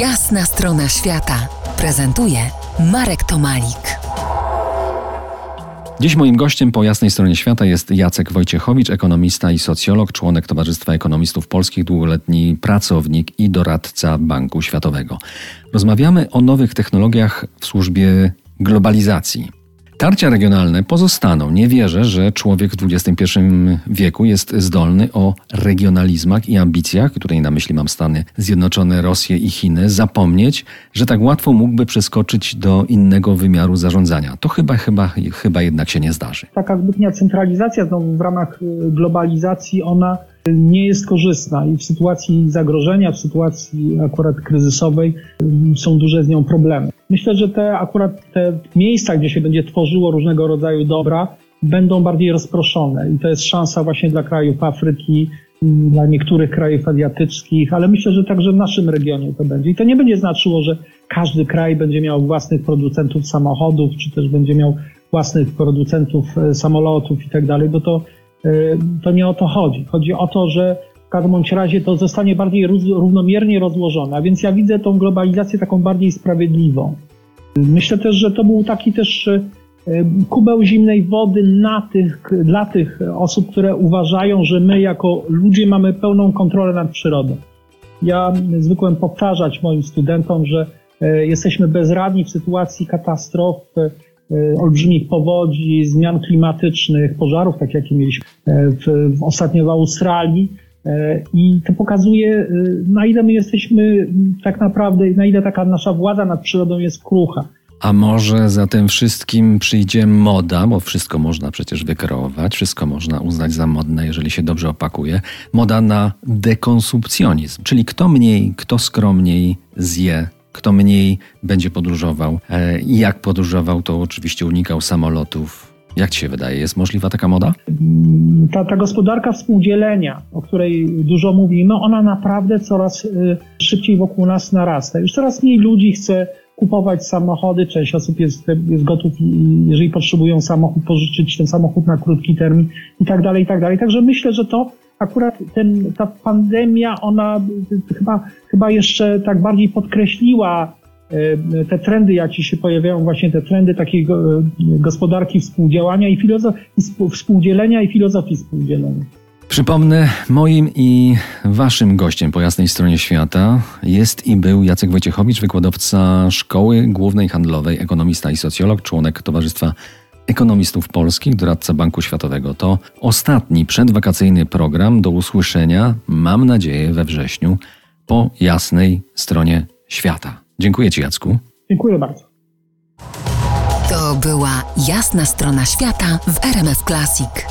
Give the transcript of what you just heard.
Jasna strona świata prezentuje Marek Tomalik. Dziś moim gościem po jasnej stronie świata jest Jacek Wojciechowicz, ekonomista i socjolog, członek Towarzystwa Ekonomistów Polskich, długoletni pracownik i doradca Banku Światowego. Rozmawiamy o nowych technologiach w służbie globalizacji. Tarcia regionalne pozostaną. Nie wierzę, że człowiek w XXI wieku jest zdolny o regionalizmach i ambicjach, tutaj na myśli mam Stany Zjednoczone, Rosję i Chiny, zapomnieć, że tak łatwo mógłby przeskoczyć do innego wymiaru zarządzania. To chyba, chyba, chyba jednak się nie zdarzy. Taka zbytnia centralizacja w ramach y, globalizacji, ona nie jest korzystna i w sytuacji zagrożenia, w sytuacji akurat kryzysowej y, są duże z nią problemy. Myślę, że te akurat te miejsca, gdzie się będzie tworzyło różnego rodzaju dobra, będą bardziej rozproszone i to jest szansa właśnie dla krajów Afryki, mm, dla niektórych krajów azjatyckich, ale myślę, że także w naszym regionie to będzie. I to nie będzie znaczyło, że każdy kraj będzie miał własnych producentów samochodów, czy też będzie miał własnych producentów e, samolotów i tak dalej, bo to, e, to nie o to chodzi. Chodzi o to, że w każdym bądź razie to zostanie bardziej równomiernie rozłożone, a więc ja widzę tą globalizację taką bardziej sprawiedliwą. Myślę też, że to był taki też e, kubeł zimnej wody na tych, dla tych osób, które uważają, że my jako ludzie mamy pełną kontrolę nad przyrodą. Ja zwykłem powtarzać moim studentom, że e, jesteśmy bezradni w sytuacji katastrof, e, olbrzymich powodzi, zmian klimatycznych, pożarów, tak jakie mieliśmy w, w ostatnio w Australii I to pokazuje, e, na ile my jesteśmy tak naprawdę, na ile taka nasza władza nad przyrodą jest krucha. A może za tym wszystkim przyjdzie moda, bo wszystko można przecież wykreować, wszystko można uznać za modne, jeżeli się dobrze opakuje. Moda na dekonsumpcjonizm, czyli kto mniej, kto skromniej zje, kto mniej będzie podróżował. E, I jak podróżował, to oczywiście unikał samolotów, jak ci się wydaje, jest możliwa taka moda? Ta, ta gospodarka współdzielenia, o której dużo mówimy, ona naprawdę coraz y, szybciej wokół nas narasta. Już coraz mniej ludzi chce kupować samochody. Część osób jest, jest gotów, jeżeli potrzebują samochód, pożyczyć ten samochód na krótki termin i tak dalej, i tak dalej. Także myślę, że to akurat ten, ta pandemia, ona chyba, chyba jeszcze tak bardziej podkreśliła te trendy, jakie się pojawiają, właśnie te trendy takiej gospodarki współdziałania i filozofii współdzielenia i filozofii współdzielenia. Przypomnę, moim i waszym gościem po jasnej stronie świata jest i był Jacek Wojciechowicz, wykładowca Szkoły Głównej Handlowej, ekonomista i socjolog, członek Towarzystwa Ekonomistów Polskich, doradca Banku Światowego. To ostatni przedwakacyjny program do usłyszenia, mam nadzieję, we wrześniu po jasnej stronie świata. Dziękuję Ci, Jacku. Dziękuję bardzo. To była jasna strona świata w RMF Classic.